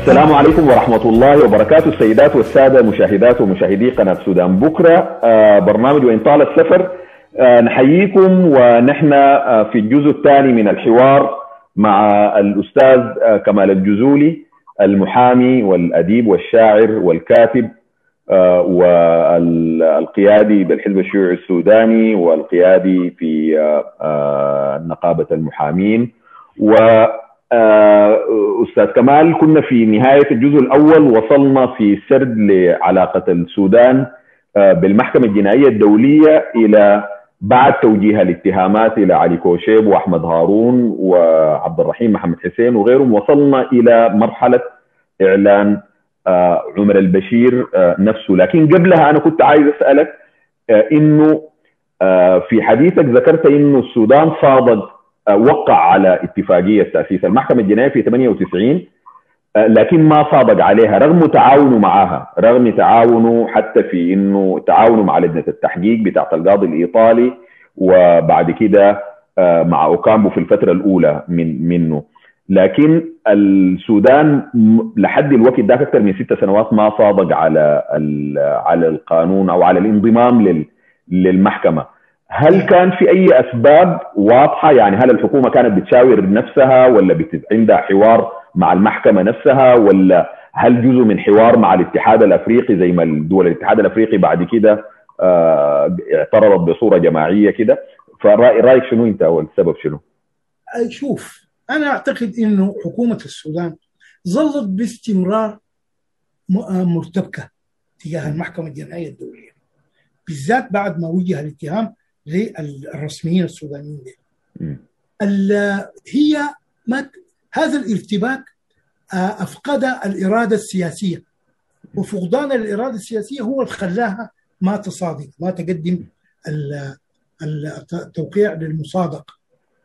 السلام عليكم ورحمة الله وبركاته السيدات والسادة مشاهدات ومشاهدي قناة سودان. بكرة آه برنامج وإن طال السفر. آه نحييكم ونحن آه في الجزء الثاني من الحوار مع الأستاذ كمال الجزولي المحامي والأديب والشاعر والكاتب والقيادي بالحزب الشيوعي السوداني والقيادي في نقابة المحامين و أستاذ كمال كنا في نهاية الجزء الأول وصلنا في سرد لعلاقة السودان بالمحكمة الجنائية الدولية إلى بعد توجيه الاتهامات إلى علي كوشيب وأحمد هارون وعبد الرحيم محمد حسين وغيرهم. وصلنا إلى مرحلة إعلان عمر البشير نفسه. لكن قبلها أنا كنت عايز أسألك إنه في حديثك ذكرت إنه السودان صادق وقع على اتفاقية تأسيس المحكمة الجنائية في 98 لكن ما صادق عليها رغم تعاونه معها رغم تعاونه حتى في إنه تعاونه مع لجنة التحقيق بتاعت القاضي الإيطالي وبعد كده مع أوكامبو في الفترة الأولى من منه. لكن السودان لحد الوقت ده أكثر من ست سنوات ما صادق على على القانون أو على الانضمام للمحكمة. هل كان في أي أسباب واضحة يعني هل الحكومة كانت بتشاور نفسها ولا. عندها حوار مع المحكمة نفسها ولا هل جزء من حوار مع الاتحاد الأفريقي زي ما الدول الاتحاد الأفريقي بعد كده آه اعترضت بصورة جماعية كده فرايك شنو أنت السبب شنو؟ شوف أنا أعتقد إنه حكومة السودان ظلت باستمرار مرتبكة تجاه المحكمة الجنائية الدولية بالذات بعد ما وجه الاتهام للرسميين السودانيين هي ما هذا الارتباك أفقد الإرادة السياسية. وفقدان الإرادة السياسية هو اللي خلاها ما تصادق ما تقدم التوقيع للمصادقه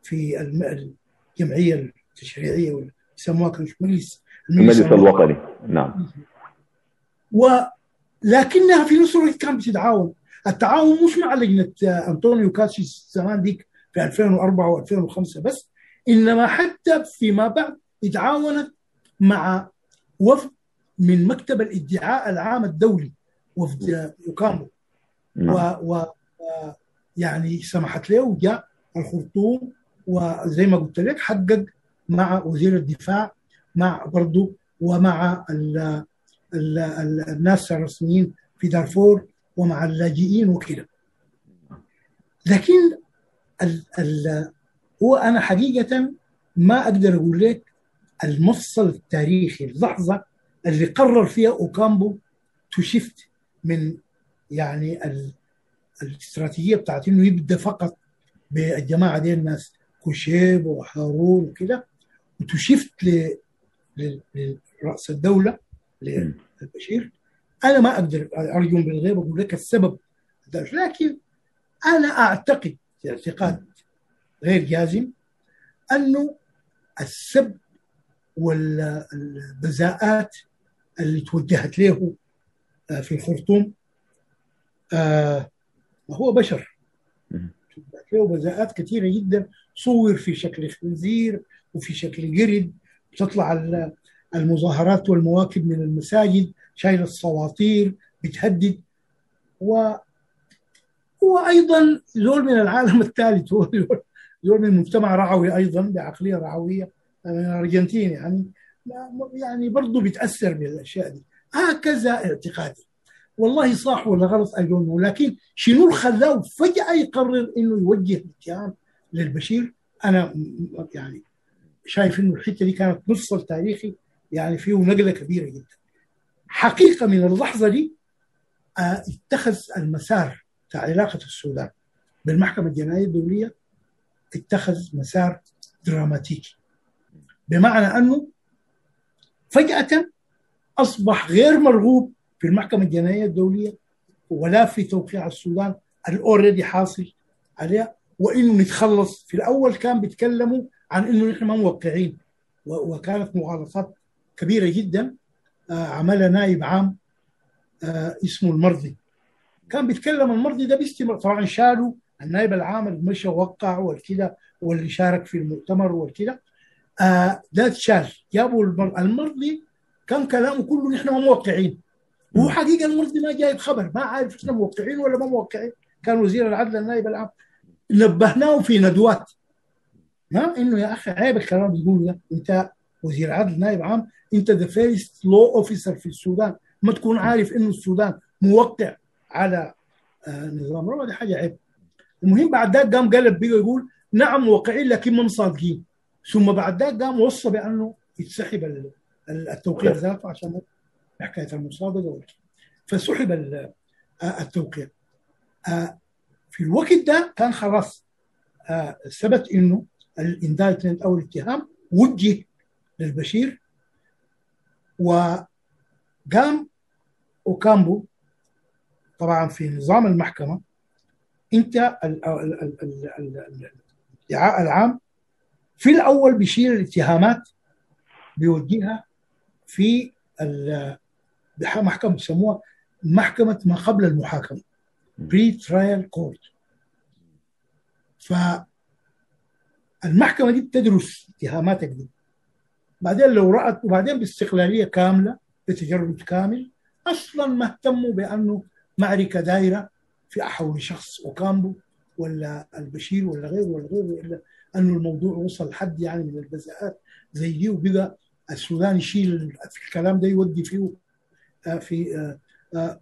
في الجمعية التشريعية يسموها مجلس المجلس الوطني. نعم. ولكنها في نفس الوقت كانت بتتعاون التعاون مش مع لجنة أنطونيو كاسيس زمان ديك في 2004 و2005 بس إنما حتى فيما بعد تعاونت مع وفد من مكتب الادعاء العام الدولي وفد يوكامبو و, و يعني سمحت له وجاء الخرطوم وزي ما قلت لك حقق مع وزير الدفاع مع برضه ومع ال ال ال الناس الرسميين في دارفور ومع اللاجئين وكذا لكن ال ال هو أنا حقيقة ما أقدر أقول لك المفصل التاريخي اللحظة اللي قرر فيها أوكامبو to shift من يعني الاستراتيجية بتاعت إنه يبدأ فقط بالجماعة دي الناس كوشيب وهارون وكده و to shift لرأس الدولة للبشير. أنا ما أقدر ارجم بالغيب أقول لك السبب. لكن أنا أعتقد في اعتقاد غير جازم أنه السب والبذاءات اللي توجهت له في الخرطوم هو بشر. توجهت له بذاءات كثيرة جدا صور في شكل خنزير وفي شكل قرد بتطلع المظاهرات والمواكب من المساجد. شايل الصواطير بتهدد. و هو أيضا زول من العالم الثالث هو زول من مجتمع رعوي أيضا بعقلية رعوية من الارجنتين يعني. يعني برضه بيتاثر بالأشياء دي. هكذا اعتقادي. والله صح ولا غلط اي لكن شنو اللي خلاه فجأة يقرر إنه يوجه الاتهام للبشير؟ أنا يعني شايف إنه الحتة دي كانت مفصل تاريخي يعني فيه نقلة كبيرة جدا. حقيقة من اللحظة دي آه اتخذ المسار بتاع علاقة السودان بالمحكمة الجنائية الدولية اتخذ مسار دراماتيكي. بمعنى أنه فجأة أصبح غير مرغوب في المحكمة الجنائية الدولية ولا في توقيع السودان ال already حاصل عليها وإنه نتخلص في الأول كان بيتكلموا عن إنه نحن ما موقعين وكانت مغالطات كبيرة جدا. عملها نائب عام اسمه المرضي. كان بيتكلم المرضي ده باستمرار. طبعا شالوا النائب العام اللي مشى ووقع والكده واللي شارك في المؤتمر والكده. ده اتشال. جابوا المرضي كان كلامه كله نحن ما موقعين. وهو حقيقة المرضي ما جايب خبر ما عارف إحنا موقعين ولا ما موقعين. كان وزير العدل النائب العام. نبهناه في ندوات. ها إنه يا أخي عيب الكلام اللي بيقوله أنت وزير عدل نائب عام انت the first law officer في السودان. ما تكون عارف إنه السودان موقع على آه نظام روما. دي حاجة عيب. المهم بعد ذاك قام قلب بقى يقول نعم موقعين لكن ما مصادقين. ثم بعد ذاك قام وصى بأنه يتسحب التوقيع ذاته عشان حكاية المصادقة فسحب التوقيع. في الوقت ده كان خلاص ثبت إنه الاندايتمنت أو الاتهام وجه للبشير. وقام أوكامبو طبعا في نظام المحكمة. أنت الادعاء العام في الأول بيشيل الاتهامات بيوجهها في محكمة بيسموها محكمة ما قبل المحاكمة pre-trial court فالمحكمه دي بتدرس اتهاماتك دي. بعدين لو رأت وبعدين باستقلالية كاملة بتجرد كامل أصلا ما اهتموا بأنه معركة دايرة في حول شخص أوكامبو ولا البشير ولا غيره ولا غيره إلا أنه الموضوع وصل حد يعني من البذاءات زي دي وبقى السودان يشيل الكلام ده يودي فيه في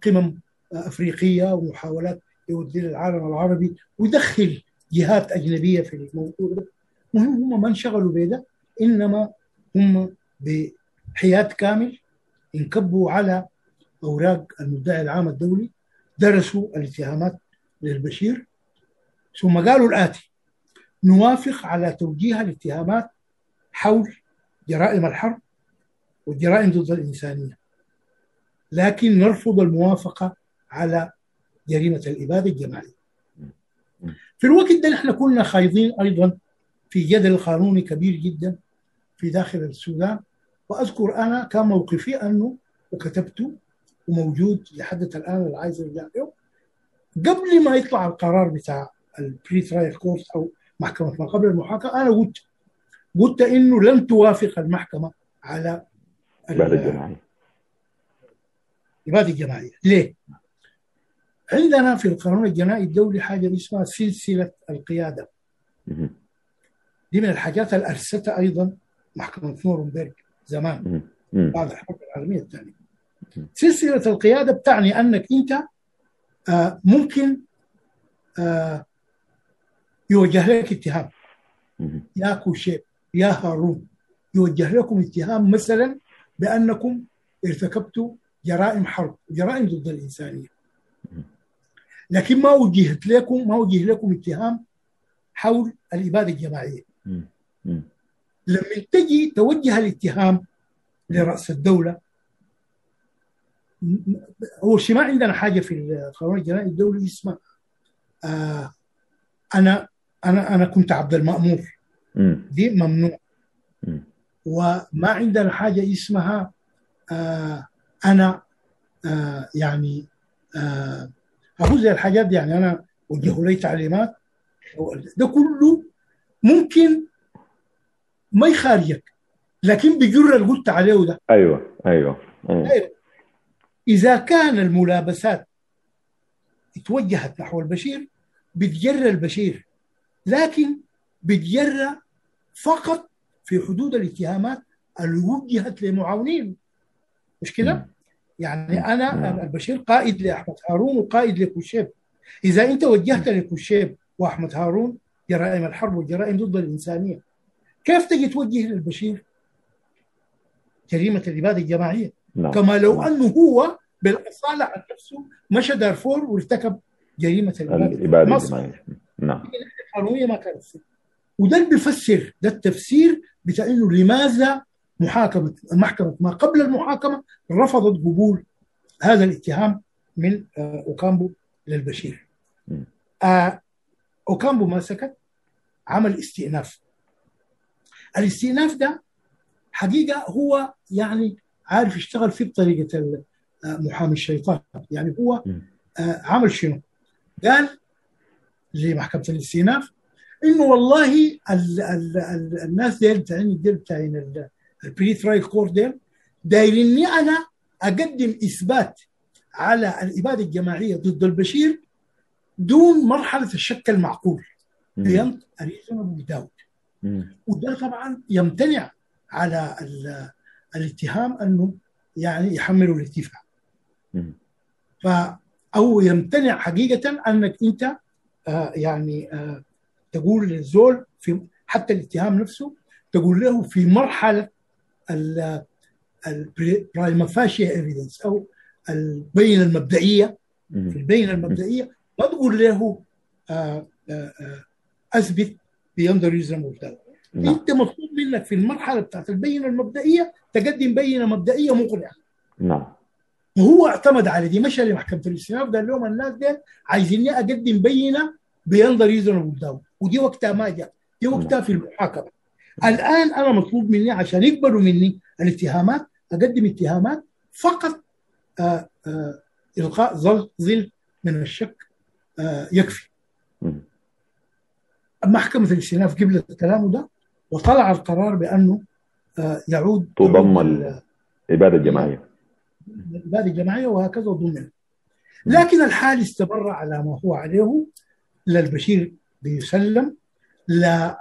قمم أفريقية ومحاولات يودي للعالم العربي ويدخل جهات أجنبية في الموضوع ده. مهم هم ما انشغلوا بده إنما هم بحياد كامل انكبوا على أوراق المدعي العام الدولي درسوا الاتهامات للبشير ثم قالوا الآتي نوافق على توجيه الاتهامات حول جرائم الحرب والجرائم ضد الإنسانية لكن نرفض الموافقة على جريمة الإبادة الجماعية. في الوقت ده نحن كنا خايضين أيضا في جدل قانوني كبير جدا في داخل السودان. وأذكر أنا كان موقفي أنه وكتبته وموجود لحد الآن اللي عايز ارجع له قبل ما يطلع القرار بتاع البري ترايل كورس أو محكمة ما قبل المحاكمه أنا قلت قلت إنه لن توافق المحكمة على الإبادة الجماعية الإبادة الجماعية ليه؟ عندنا في القانون الجنائي الدولي حاجة اسمها سلسلة القيادة. دي من الحاجات اللي أيضا محكمة نورنبرغ زمان. بعد الحرب العالمية الثانية. سلسلة القيادة بتعني أنك أنت آه ممكن آه يوجه لك اتهام. يا كوشيب يا هارون. يوجه لكم اتهام مثلا بأنكم ارتكبتوا جرائم حرب جرائم ضد الإنسانية. لكن ما وجهت لكم ما وجه لكم اتهام حول الإبادة الجماعية. لما تجي توجه الاتهام لرأس الدولة هو ما عندنا حاجة في القانون الجنائي الدولي اسمها آه أنا أنا أنا كنت عبد المأمور. دي ممنوع. وما عندنا حاجة اسمها آه أنا آه يعني آه أقول زي الحاجات دي يعني أنا وجهوا لي تعليمات. ده كله ممكن ما يخارجك لكن بيجر اللي قلت عليه ده. أيوه أيوه, أيوة. إذا كان الملابسات اتوجهت نحو البشير بتجرى البشير. لكن بتجرى فقط في حدود الاتهامات اللي وجهت لمعاونين. مش كده؟ يعني أنا البشير قائد لأحمد هارون وقائد لكوشيب. إذا أنت وجهت لكوشيب وأحمد هارون جرائم الحرب والجرائم ضد الإنسانية كيف تجي توجه للبشير؟ جريمه الاباده الجماعية. نعم. كما لو أنه هو بالأصالة عن نفسه مشى دارفور وارتكب جريمة الاباده الاباده الجماعية. نعم. القانونيه ما كانت فيه. وده اللي بيفسر ده التفسير بتاع إنه لماذا محاكمه محكمة ما قبل المحاكمة رفضت قبول هذا الاتهام من أوكامبو للبشير. آه أوكامبو ما سكت عمل استئناف. الاستئناف ده حقيقة هو يعني عارف يشتغل فيه بطريقة محامي الشيطان. يعني هو آه عمل شنو؟ قال لمحكمه الاستئناف إنه والله ال ال ال الناس ديل بتاعين الديل بتاعين ال pre-trial court ديل داير اني أنا أقدم إثبات على الإبادة الجماعية ضد البشير دون مرحلة الشك المعقول. beyond a reasonable doubt. وده طبعا يمتنع على الاتهام أنه يعني يحملوا الاتفاق. ف أو يمتنع حقيقة أنك أنت آه يعني آه تقول للزول في حتى الاتهام نفسه تقول له في مرحلة ال prima facie evidence أو البينة المبدئية. في البينة المبدئية ما تقول له آه أثبت beyond reasonable نعم. أنت مطلوب منك في المرحلة بتاعت البينة المبدئية تقدم بينة مبدئية مقنعه نعم. وهو اعتمد على دي مشى لمحكمه الاستئناف قال لهم الناس دي عايزيني أقدم بينة beyond reasonable doubt ودي وقتها ما جاء. دي وقتها في المحاكمة. الآن أنا مطلوب مني عشان يقبلوا مني الاتهامات أقدم اتهامات فقط آآ آآ إلقاء ظل ظل من الشك يكفي. محكمة الاستئناف قبلت الكلام ده وطلع القرار بأنه يعود تضم الإبادة الجماعية الإبادة الجماعية وهكذا ضمن. لكن الحال استمر على ما هو عليه للبشير بيسلم لا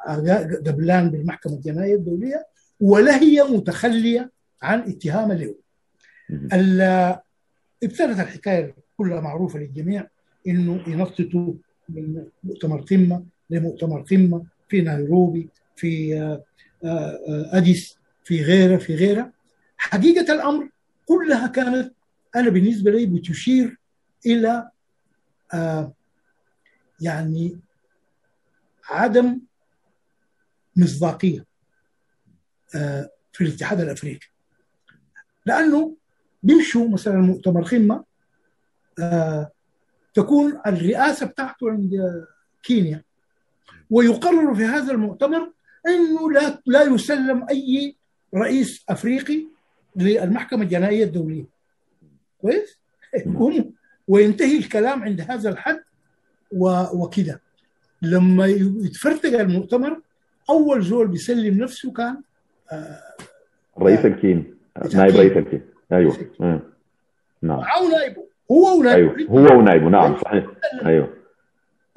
قبلان بالمحكمة الجنائية الدولية ولا هي متخلية عن اتهام له. ابتدت الحكاية كلها معروفة للجميع إنه ينططوا من مؤتمر قمه لمؤتمر قمة في نيروبي في أديس في غيره في غيره حقيقة الأمر كلها كانت أنا بالنسبة لي بتشير إلى يعني عدم مصداقية في الاتحاد الأفريقي. لأنه بيمشوا مثلا مؤتمر قمة تكون الرئاسة بتاعته عند كينيا. ويقرر في هذا المؤتمر أنه لا, لا يسلم أي رئيس أفريقي للمحكمة الجنائية الدولية. كويس؟ وينتهي الكلام عند هذا الحد وكذا لما يتفرتق المؤتمر أول زول بيسلم نفسه كان آه رئيس الكين نائب رئيس الكين. آه. نعم. أو نائبه. هو ونائبه. أيوه. هو ونائبه. نعم صحيح. أيوه.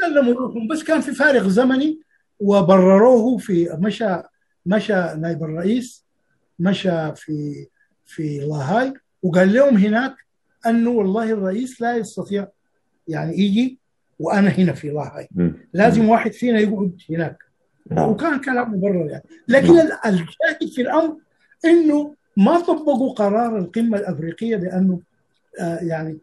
سلموا روحهم بس كان في فارق زمني وبرروه في مشى مشى نائب الرئيس مشى في في لاهاي وقال لهم هناك أنه والله الرئيس لا يستطيع يعني يجي وأنا هنا في لاهاي. لازم واحد فينا يقعد هناك. نعم. وكان كلام مبرر يعني. لكن الشاهد في الأمر إنه ما طبقوا قرار القمة الأفريقية بأنه آه يعني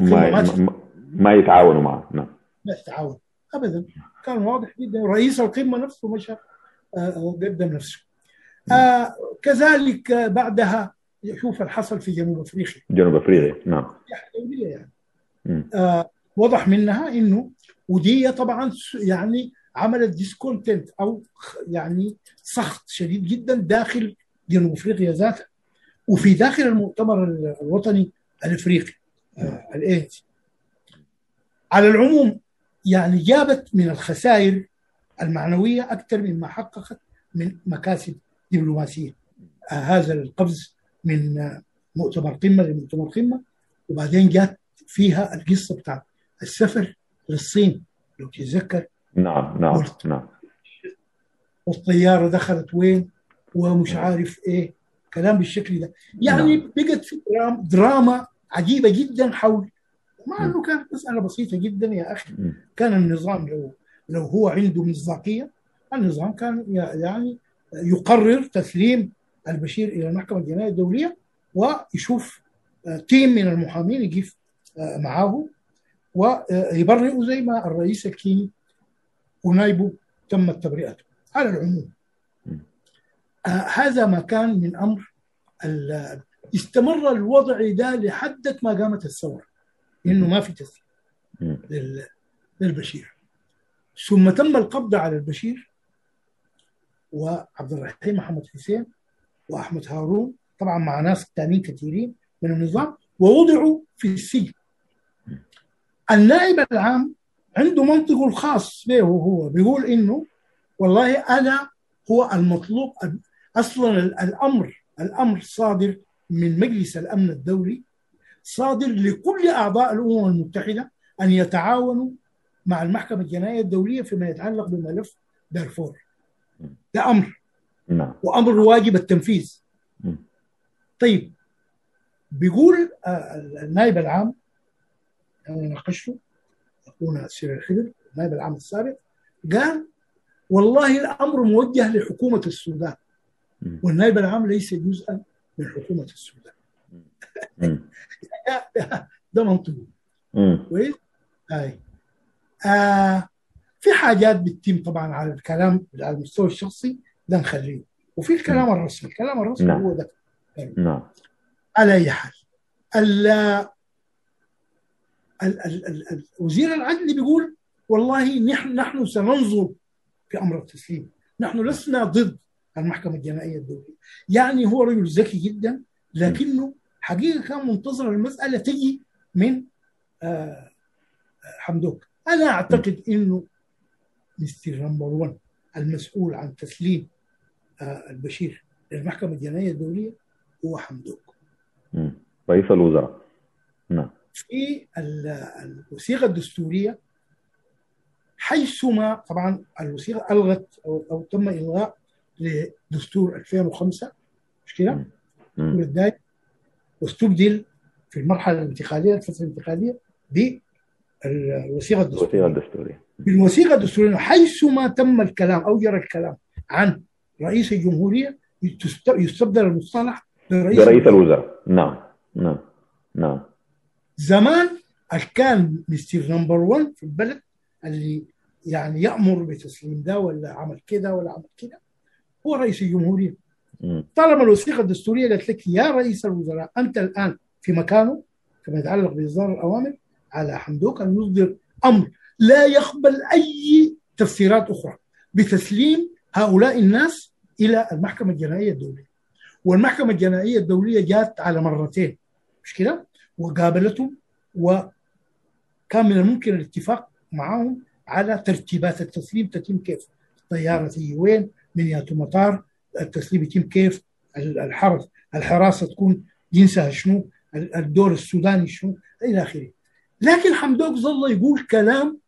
ما, ما, ما يتعاونوا معه. نعم. ما يتعاون ابدا. كان واضح جدا. رئيس القمة نفسه مشى آه قدم نفسه. آه كذلك بعدها شوف الحصل في جنوب أفريقيا. جنوب أفريقيا نعم. دولية يعني. آه وضح منها إنه ودي طبعا يعني عملت ديسكونتنت أو يعني سخط شديد جدا داخل جنوب أفريقيا ذاتها. وفي داخل المؤتمر الوطني الأفريقي آه الايدز على العموم يعني جابت من الخسائر المعنوية أكثر مما حققت من مكاسب دبلوماسية. آه هذا القفز من آه مؤتمر قمة لمؤتمر قمة وبعدين جات فيها القصة بتاعت السفر للصين لو تتذكر. نعم نعم نعم. والطيارة دخلت وين ومش عارف إيه كلام بالشكل ده. يعني نعم. بقت في درام دراما عجيبة جدا حول مع إنه كانت مسألة بسيطة جدا يا أخي. كان النظام لو لو هو عنده مصداقية النظام كان يعني يقرر تسليم البشير إلى المحكمه الجنائيه الدولية ويشوف تيم من المحامين يقف معاه ويبرئوا زي ما الرئيس الكيني ونايبه تمت تبرئته على العموم. آه هذا ما كان من أمر استمر الوضع ده لحد ما قامت الثورة. إنه ما في تسليم للبشير. ثم تم القبض على البشير وعبد الرحيم محمد حسين وأحمد هارون طبعا مع ناس ثانيين كثيرين من النظام ووضعوا في السجن. النائب العام عنده منطقه الخاص به هو بيقول إنه والله أنا هو المطلوب أصلا الأمر الأمر صادر من مجلس الأمن الدولي صادر لكل أعضاء الأمم المتحدة أن يتعاونوا مع المحكمة الجنائية الدولية فيما يتعلق بملف دارفور ده أمر نعم وأمر واجب التنفيذ. طيب بيقول آه، النائب العام أنا ناقشته أخونا سير الخضر النائب العام السابق قال والله الأمر موجه لحكومة السودان. والنائب العام ليس جزءا من حكومة السودان. ده- ده- منطقي. م. كويس؟ هاي آه في حاجات بتتم طبعا على الكلام على المستوى الشخصي ده نخليه. وفي الكلام الرسمي. الكلام الرسمي نعم. هو ده. نعم. على أي حال ال ال- ال- ال- ال- وزير العدل بيقول والله نحن نحن سننظر في أمر التسليم. نحن لسنا ضد المحكمة الجنائية الدولية. يعني هو رجل ذكي جدا لكنه حقيقة كان منتظر المسألة تجي من آه، حمدوك. أنا أعتقد إنه مستر نمبر 1 المسؤول عن تسليم آه، البشير للمحكمه الجنائية الدولية هو حمدوك. رئيس الوزراء. نعم. في ال- الوثيقة الدستورية حيثما طبعا الوثيقة ألغت أو, أو تم إلغاء لدستور 2005 مش كده؟ واستبدل في المرحلة الانتقالية الفترة الانتقالية بالوثيقة الدستورية. الدستورية. بالوثيقة الدستورية حيثما تم الكلام أو جرى الكلام عن رئيس الجمهورية يست- يستبدل المصطلح برئيس برئيس الوزراء. نعم نعم نعم. زمان كان مستر نمبر 1 في البلد اللي يعني يأمر بتسليم ده ولا عمل كده ولا عمل كده هو رئيس الجمهورية. طالما الوثيقة الدستورية قالت لك يا رئيس الوزراء أنت الآن في مكانه فيما يتعلق بإصدار الأوامر على حمدوك أن يصدر أمر لا يقبل أي تفسيرات أخرى بتسليم هؤلاء الناس إلى المحكمة الجنائية الدولية. والمحكمة الجنائية الدولية جات على مرتين مش كده؟ وقابلتهم وكان من الممكن الاتفاق معهم على ترتيبات التسليم تتم كيف؟ الطياره تيجي وين من ياتوا مطار التسليم يتم كيف؟ الحرس الحراسة تكون جنسها شنو؟ الدور السوداني شنو؟ إلى آخره. لكن حمدوك ظل يقول كلام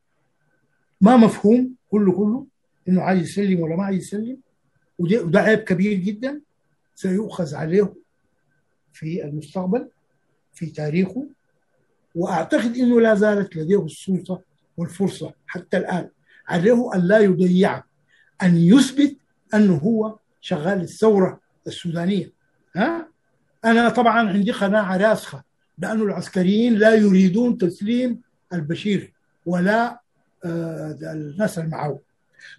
ما مفهوم كله كله إنه عايز يسلم ولا ما عايز يسلم وده, عيب كبير جدا سيؤخذ عليه في المستقبل في تاريخه وأعتقد إنه لا زالت لديه السلطة والفرصة حتى الآن عليه أن لا يضيع أن يثبت أنه هو شغال الثورة السودانية ها؟ أنا طبعا عندي قناعة راسخة بأن العسكريين لا يريدون تسليم البشير ولا آه الناس المعه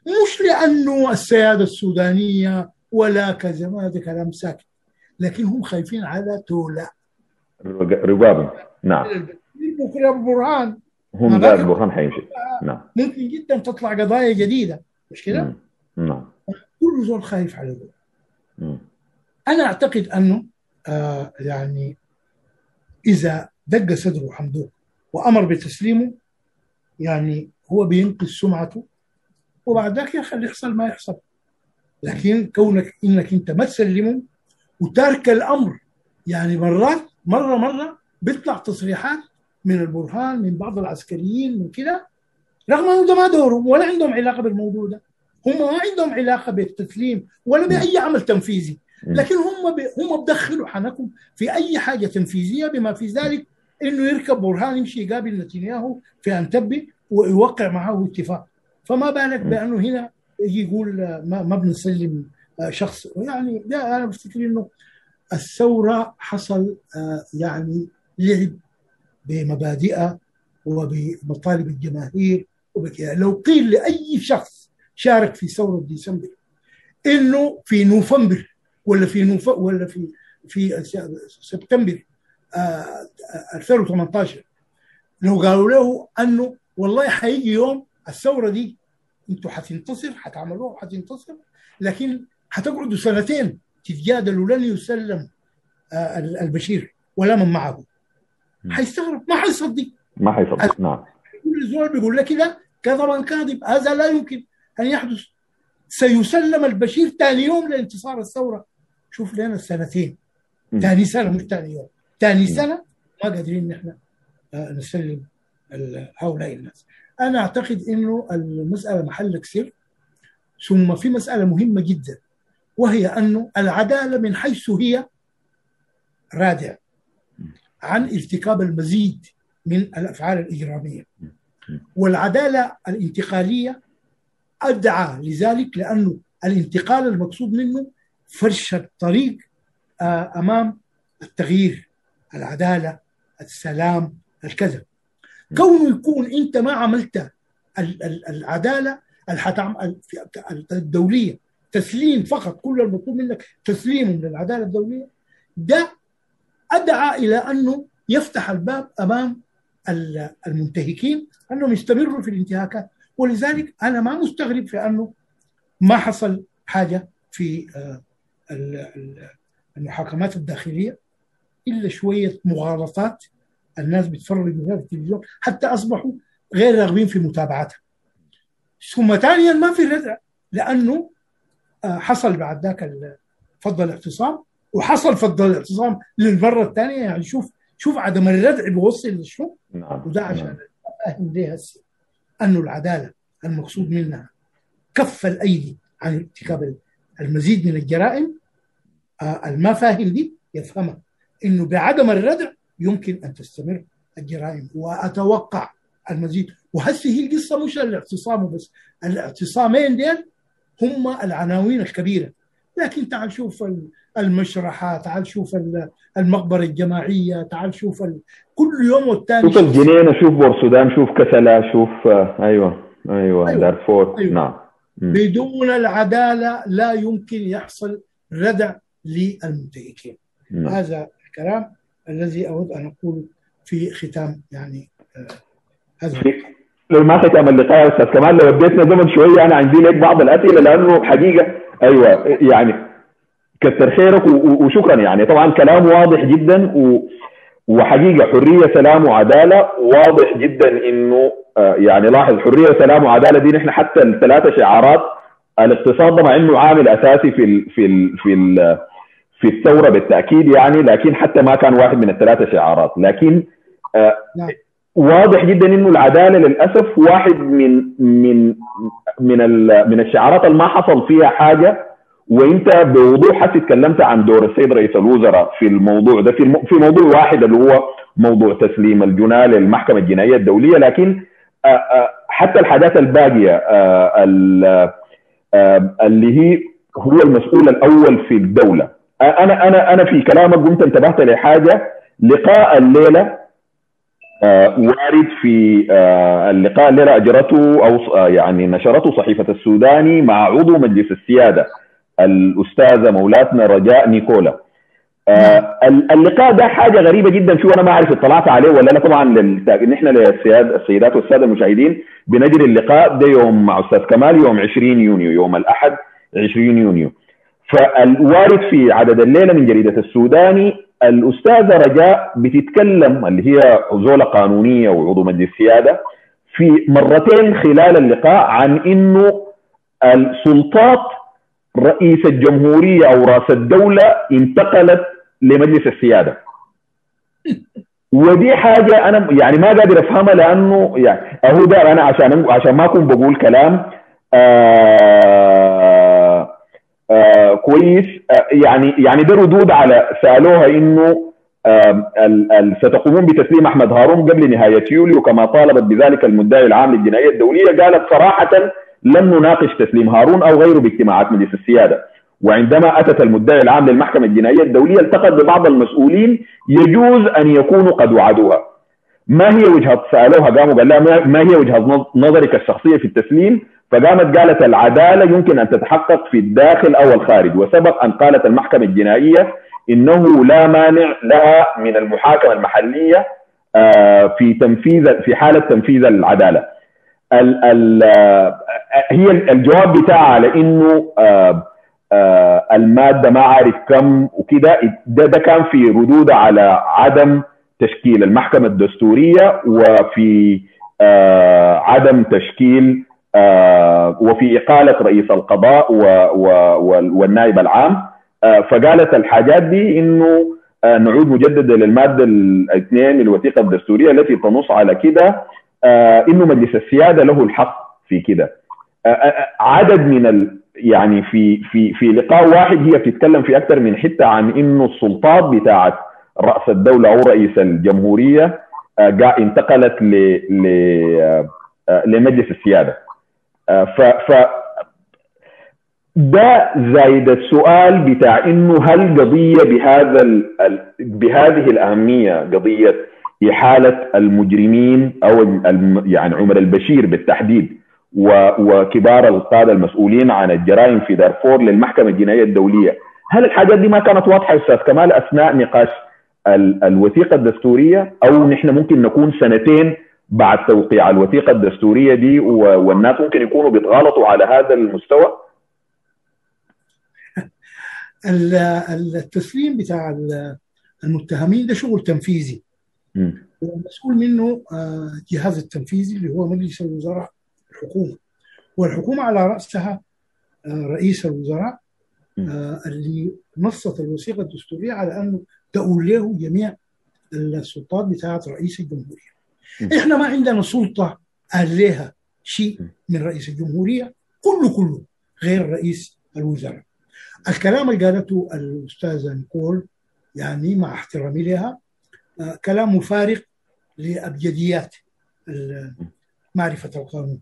مش لأنه السيادة السودانية ولا كذا ما هذا كلام ساكت لكن هم خايفين على تولا. ربابا. نعم. بكره برهان. هم ذات برهان حيمشي. نعم. ممكن جدا تطلع قضايا جديدة مش كده؟ نعم. كل زول خايف على ذلك مم. أنا أعتقد أنه آه يعني إذا دق صدره حمدوك وأمر بتسليمه يعني هو بينقذ سمعته وبعد ذاك يا أخي اللي يحصل ما يحصل. لكن كونك إنك أنت ما تسلمه وترك الأمر يعني مرات مرة مرة بيطلع تصريحات من البرهان من بعض العسكريين من كده رغم إنه ده ما دورهم ولا عندهم علاقة بالموضوع ده. هم ما عندهم علاقة بالتسليم ولا بأي عمل تنفيذي. لكن هم بي هم بدخلوا حنكم في أي حاجة تنفيذية بما في ذلك إنه يركب برهان يمشي يقابل نتنياهو في أنتبه ويوقع معه اتفاق. فما بالك بأنه هنا يجي يقول ما, ما بنسلم شخص. يعني ده أنا بفتكر إنه الثورة حصل يعني لعب بمبادئها وبمطالب الجماهير. وبكذا لو قيل لأي شخص شارك في ثورة ديسمبر. إنه في نوفمبر ولا في نوف ولا في في سبتمبر 2018 لو قالوا له أنه والله حيجي يوم الثورة دي أنتوا حتنتصر حتعملوها وحتنتصر لكن حتقعدوا سنتين تتجادلوا لن يسلم البشير ولا من معه. حيستغرب ما حيصدق؟ ما حيصدق نعم. كل زول بيقول لك كده كذبا كاذب هذا لا يمكن. ان يحدث؟ سيسلم البشير ثاني يوم لانتصار الثورة. شوف لنا السنتين. ثاني سنة مش ثاني يوم. ثاني سنة ما قادرين نحن نسلم هؤلاء الناس. أنا أعتقد إنه المسألة محلك سر ثم في مسألة مهمة جدا وهي أنه العدالة من حيث هي رادع عن ارتكاب المزيد من الأفعال الإجرامية. والعدالة الانتقالية أدعى لذلك لأنه الانتقال المقصود منه فرش الطريق أمام التغيير العدالة السلام الكذا كونه يكون أنت ما عملت العدالة الدولية تسليم فقط كل المطلوب منك تسليم من العدالة الدولية ده أدعى إلى أنه يفتح الباب أمام المنتهكين أنهم يستمروا في الانتهاكات. ولذلك أنا ما مستغرب في أنه ما حصل حاجة في المحاكمات الداخلية إلا شوية مغالطات الناس بيتفرجوا فيها في التلفزيون حتى أصبحوا غير راغبين في متابعتها. ثم ثانيا ما في ردع لأنه حصل بعد ذاك فض الاعتصام وحصل فض الاعتصام للمرة الثانية. يعني شوف شوف عدم الردع بيوصل للشو نعم. وده عشان افهم ليه هسه. انه العدالة المقصود منها كف الأيدي عن ارتكاب المزيد من الجرائم الما فاهم دي يفهمها. إنه بعدم الردع يمكن أن تستمر الجرائم. وأتوقع المزيد. وهسه هي القصة مش الاعتصام بس الاعتصامين ديل هم العناوين الكبيرة. لكن تعال شوف المشرحة تعال شوف المقبرة الجماعية تعال شوف ال... كل يوم والثاني شوف الجنينة شوف بورسودان شوف كسلا شوف أيوه أيوه, أيوة. دارفور أيوة. نعم بدون العدالة لا يمكن يحصل ردع للمنتهكين نعم. هذا الكلام الذي أود أن أقول في ختام يعني آه هذا لو ما ختم اللقاء يا أستاذ كمال لو وديتنا زمن شوية أنا عندي لك بعض الأسئلة لأنه حقيقة أيوه يعني كثر خيرك وشكرا يعني. طبعا كلام واضح جدا و وحقيقة حرية سلام وعدالة. واضح جدا إنه يعني لاحظ حرية سلام وعدالة دي نحن حتى الثلاثة شعارات الاقتصاد مع إنه عامل أساسي في ال في ال في ال في الثورة بالتأكيد يعني. لكن حتى ما كان واحد من الثلاثة شعارات. لكن آه نعم. واضح جدا إنه العدالة للأسف واحد من من من من الشعارات اللي ما حصل فيها حاجة. وإنت بوضوح حتى تكلمت عن دور السيد رئيس الوزراء في الموضوع ده في في موضوع واحد اللي هو موضوع تسليم الجناه للمحكمه الجنائية الدولية. لكن حتى الحاجات الباقية اللي هي هو المسؤول الأول في الدولة. أنا أنا أنا في كلامك قمت انتبهت لحاجة. لقاء الليلة وارد في اللقاء الليلة اجرته أو يعني نشرته صحيفة السوداني مع عضو مجلس السيادة الاستاذه مولاتنا رجاء نيكولا. آه اللقاء ده حاجة غريبة جدا فيه وأنا ما أعرف اطلعت عليه ولا لا طبعا نحن للسياد السيدات والسادة المشاهدين بنجري اللقاء ده يوم مع أستاذ كمال يوم 20 يونيو يوم الأحد 20 يونيو. فالوارد في عدد الليلة من جريدة السوداني الأستاذة رجاء بتتكلم اللي هي زوله قانونية وعضو مجلس السياده في مرتين خلال اللقاء عن إنه السلطات رئيس الجمهورية أو رأس الدولة انتقلت لمجلس السيادة. ودي حاجة أنا يعني ما قادر أفهمها لأنه يعني أهو ده أنا عشان عشان ما أكون بقول كلام آآ آآ كويس. آآ يعني يعني ده ردود على سألوها إنه ستقومون بتسليم أحمد هارون قبل نهاية يوليو كما طالبت بذلك المدعي العام للجنائية الدولية. قالت صراحة لم نناقش تسليم هارون أو غيره باجتماعات مجلس السيادة. وعندما أتت المدعي العام للمحكمة الجنائيه الدولية التقت ببعض المسؤولين يجوز أن يكونوا قد وعدوها. ما هي وجهة سألوها؟ قاموا قال لها ما هي وجهة نظرك الشخصية في التسليم؟ فقامت قالت العدالة يمكن أن تتحقق في الداخل أو الخارج وسبق أن قالت المحكمة الجنائية إنه لا مانع لها من المحاكمة المحلية في تنفيذ في حالة تنفيذ العدالة. ال ال هي الجواب بتاعها على إنه المادة ما عارف كم وكده ده, ده كان في ردود على عدم تشكيل المحكمة الدستورية وفي عدم تشكيل وفي إقالة رئيس القضاء والنائب العام. فقالت الحاجات دي إنه نعود مجددا للمادة الاثنين من الوثيقة الدستورية التي تنص على كده إنه مجلس السيادة له الحق في كده. عدد من ال يعني في في في لقاء واحد هي بتتكلم في أكثر من حتة عن إنه السلطات بتاعت رأس الدولة أو رئيس الجمهورية انتقلت ل لمجلس السيادة. ف ف ده زايد السؤال بتاع إنه هل قضية بهذا ال بهذه الأهمية قضية إحالة المجرمين أو يعني عمر البشير بالتحديد وكبار القاده المسؤولين عن الجرائم في دارفور للمحكمة الجنائية الدولية هل الحاجات دي ما كانت واضحة أستاذ؟ كمال أثناء نقاش الوثيقة الدستورية أو نحن ممكن نكون سنتين بعد توقيع الوثيقة الدستورية دي والناس ممكن يكونوا بيتغالطوا على هذا المستوى؟ التسليم بتاع المتهمين ده شغل تنفيذي. ومسؤول منه الجهاز التنفيذي اللي هو مجلس الوزراء الحكومة. والحكومة على رأسها رئيس الوزراء اللي نصت الوثيقة الدستورية على أنه تؤول له جميع السلطات بتاعت رئيس الجمهورية. إحنا ما عندنا سلطة عليها شيء من رئيس الجمهورية كله كله غير رئيس الوزراء. الكلام اللي قالته الأستاذة نيكول يعني مع احترامي لها كلام مفارق لأبجديات معرفة القانون.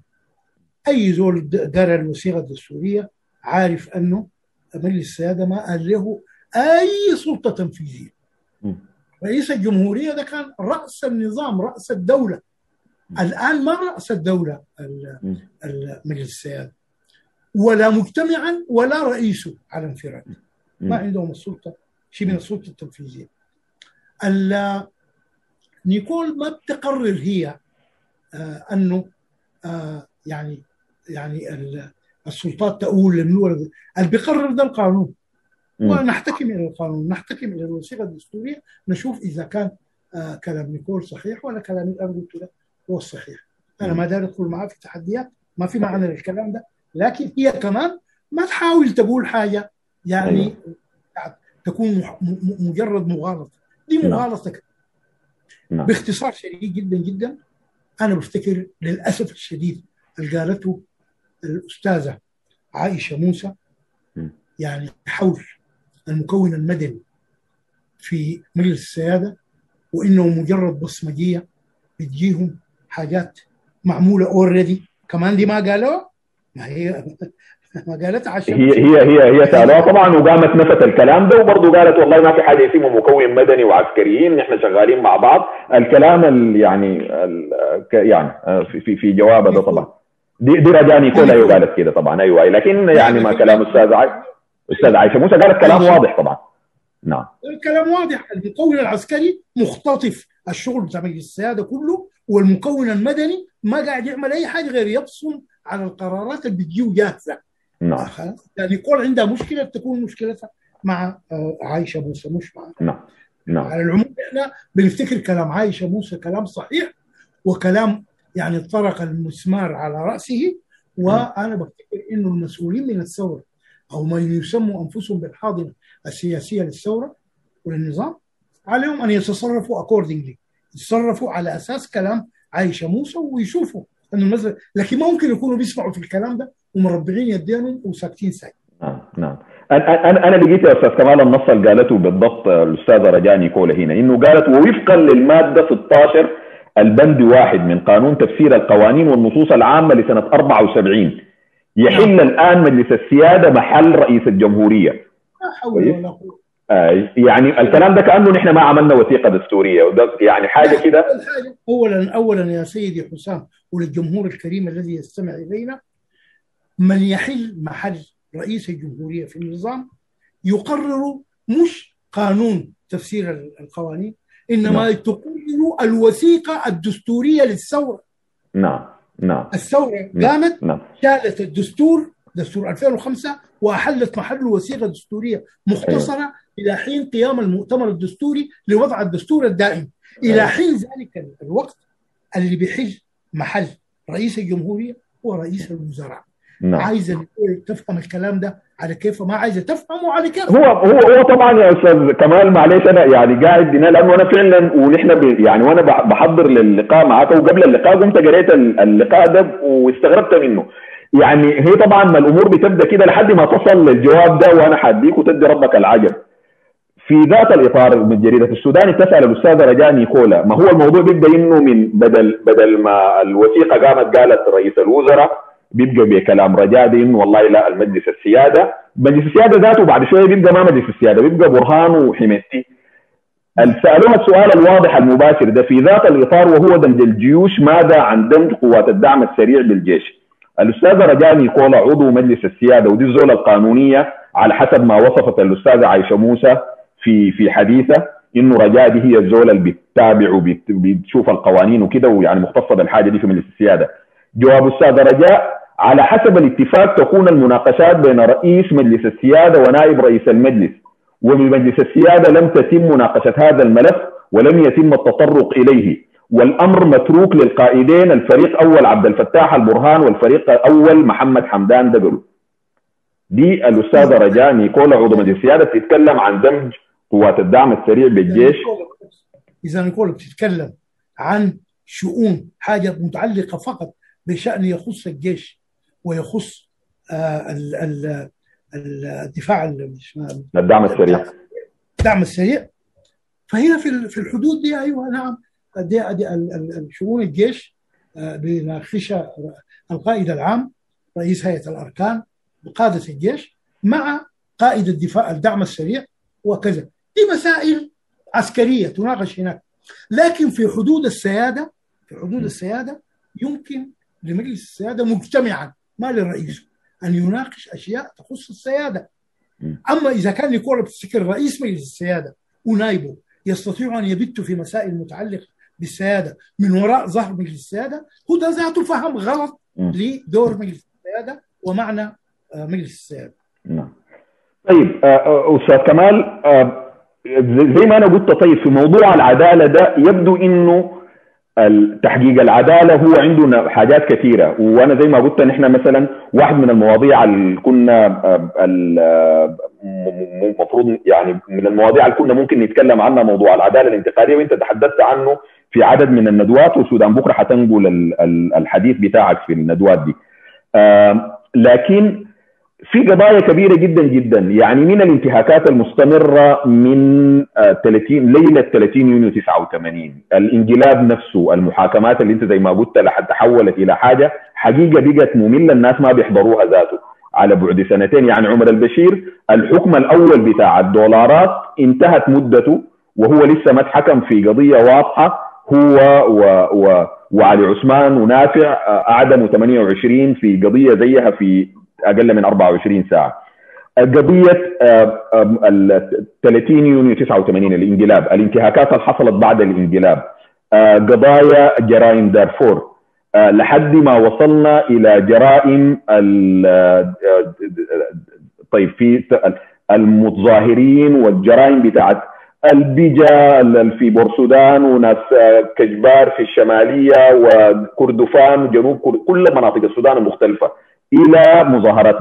أي زول قرا الوثيقة الدستورية عارف أنه مجلس السيادة ما قال له أي سلطة تنفيذية. رئيس الجمهورية ده كان رأس النظام رأس الدولة. الآن ما رأس الدولة مجلس السيادة. ولا مجتمعا ولا رئيسه على انفراد. ما عندهم السلطة شيء من السلطة التنفيذية. نيكول ما بتقرر هي آه أنه آه يعني يعني السلطات لمنو اللي بيقرر ده القانون ونحتكم إلى القانون نحتكم إلى الوثيقة الدستورية نشوف إذا كان آه كلام نيكول صحيح ولا كلام اللي أنا قلته هو الصحيح أنا ما داري أدخل معاه في تحديات ما في معنى للكلام ده لكن هي كمان ما تحاول تقول حاجة يعني تكون مجرد مغالطة. دي مغالطة نعم. باختصار شديد جدا جدا أنا بفتكر للأسف الشديد اللي قالته الأستاذة عائشة موسى يعني حول المكون المدني في مجلس السيادة وإنه مجرد بصمجيه بتجيهم حاجات معمولة اوريدي كمان دي ما قالوها؟ ما هي ما قالتها عشان هي هي هي هي سألوها. طبعا وقامت نفت الكلام ده وبرضه قالت والله ما في حاجة اسمه مكون مدني وعسكريين نحن شغالين مع بعض. الكلام ال يعني ال يعني في في جوابها ده طبعا. دي دي رجاني كلها هي قالت كده طبعا. أيوه لكن يعني ما كلام أستاذ عايشه أستاذ عائشه موسى قالت كلام واضح طبعا. نعم. الكلام واضح. المكون العسكري مختطف. الشغل بتاع مجلس السيادة كله والمكون المدني ما قاعد يعمل أي حاجة غير يبصم على القرارات اللي بتجيه جاهزه نعم. يعني يكون عندها مشكلة تكون مشكلتها مع عائشه موسى مش مع. نعم. نعم. على العموم إحنا بنفتكر كلام عائشه موسى كلام صحيح وكلام يعني طرق المسمار على رأسه وأنا بفتكر إنه المسؤولين من الثورة أو من يسموا أنفسهم بالحاضنة السياسية للثورة وللنظام عليهم أن يتصرفوا اكوردنجلي يتصرفوا على أساس كلام عائشه موسى ويشوفوا أنه المسألة لكن ما ممكن يكونوا بيسمعوا في الكلام ده ومربعين يدينهم وساكتين ساكت نعم نعم. أنا أنا لقيت يا أستاذ كمال النص اللي قالته بالضبط الأستاذة رجاء نيكولا هنا إنه قالت ووفقا للمادة 16 البند واحد من قانون تفسير القوانين والنصوص العامة لسنة 74 يحل نعم. الآن مجلس السيادة محل رئيس الجمهورية. ولا قوة. آه يعني الكلام ده كأنه نحن ما عملنا وثيقة دستورية. وده يعني حاجة كده. اولا اولا يا سيدي حسام وللجمهور الكريم الذي يستمع إلينا من يحل محل رئيس الجمهورية في النظام يقرر مش قانون تفسير القوانين إنما نعم. تقرر الوثيقة الدستورية للثورة. نعم. نعم الثورة قامت نعم. شالت الدستور دستور 2005 وأحلت محله وثيقة دستورية مختصرة أيوة. إلى حين قيام المؤتمر الدستوري لوضع الدستور الدائم إلى أيوة. حين ذلك الوقت اللي بيحل محل رئيس الجمهورية هو رئيس الوزراء نعم. عايزه تفهم الكلام ده على كيف ما عايزه تفهمه على كيف. هو هو هو طبعا يا أستاذ كمال معلش أنا يعني قاعد هنا لأنه أنا فعلا ونحن يعني وأنا بحضر للقاء معك وقبل اللقاء قمت قريت اللقاء ده واستغربت منه. يعني هي طبعا ما الأمور بتبدأ كده لحد ما تصل للجواب ده وأنا حديك وتدي ربك العجب. في ذات الإطار من جريدة السوداني تسال الاستاذه رجاء نيكولا ما هو الموضوع بيبدأ إنه من بدل بدل ما الوثيقة قامت قالت رئيس الوزراء بيبقى بكلام انه والله لا المجلس السيادة مجلس السيادة ذاته بعد شوية بيبقى ما مجلس السيادة بيبقى برهان وحميتي سالوها السؤال الواضح المباشر ده في ذات الإطار وهو دمج الجيوش ماذا عن دمج قوات الدعم السريع بالجيش؟ الاستاذه رجاء نيكولا عضو مجلس السيادة ودي الزولة القانونية على حسب ما وصفت الأستاذة عائشه موسى في في حديثة انه رجاء دي هي الزولة اللي بتتابع وبتشوف القوانين وكده ويعني مختصة بالحاجة دي في مجلس السيادة. جواب الاستاذه رجاء على حسب الاتفاق تكون المناقشات بين رئيس مجلس السيادة ونائب رئيس المجلس. وبمجلس السيادة لم تتم مناقشة هذا الملف ولم يتم التطرق إليه. والأمر متروك للقائدين الفريق اول عبد الفتاح البرهان والفريق الأول محمد حمدان دقلو دي الأستاذة رجاء نيكولا عضو مجلس السيادة بتتكلم عن دمج قوات الدعم السريع بالجيش. إذا نيكولا بتتكلم عن شؤون حاجة متعلقة فقط بشأن يخص الجيش. ويخص آه الدفاع الدعم السريع. الدعم السريع. فهنا في في الحدود دي أيوه نعم. دي, دي شؤون الجيش آه، بيناقشها القائد العام رئيس هيئة الأركان بقادة الجيش مع قائد الدفاع الدعم السريع وكذا. دي مسائل عسكرية تناقش هناك. لكن في حدود السيادة في حدود السيادة يمكن لمجلس السيادة مجتمعا ما للرئيس أن يناقش أشياء تخص السيادة أما إذا كان يكون بتفتكر رئيس مجلس السيادة ونائبه يستطيع أن يبتوا في مسائل متعلقة بالسيادة من وراء ظهر مجلس السيادة هو ده ذاته فهم غلط لدور مجلس السيادة ومعنى آه، مجلس السيادة. نعم. طيب آه، آه، أستاذ كمال زي ما أنا قلت طيب في موضوع العدالة ده يبدو إنه تحقيق العدالة هو عنده حاجات كثيرة. وأنا زي ما قلت نحن مثلا واحد من المواضيع اللي كنا المفروض يعني من المواضيع اللي كنا ممكن نتكلم عنها موضوع العدالة الانتقالية وأنت تحدثت عنه في عدد من الندوات والسودان بكرة حتنقل الحديث بتاعك في الندوات دي. لكن في قضايا كبيرة جدا جدا. يعني من الانتهاكات المستمرة من 30 آه، ليلة 30 يونيو 89 الانقلاب نفسه المحاكمات اللي انت زي ما قلت لحد تحولت إلى حاجة حقيقة بقت مملة الناس ما بيحضروها ذاته. على بعد سنتين يعني عمر البشير الحكم الأول بتاع الدولارات انتهت مدته وهو لسه ما اتحكم في قضية واضحة. هو و و وعلي عثمان ونافع آه، أعدموا 28 في قضية زيها في أقل من 24 ساعة. قضية ال 30 يونيو 89 الانقلاب. الانتهاكات اللي حصلت بعد الانقلاب. آه، قضايا جرائم دارفور. آه، لحد ما وصلنا إلى جرائم آه، طيب في المتظاهرين والجرائم بتاعت البيجا في بورسودان وناس كجبار في الشمالية وكردفان وجنوب كل مناطق السودان المختلفه إلى مظاهرات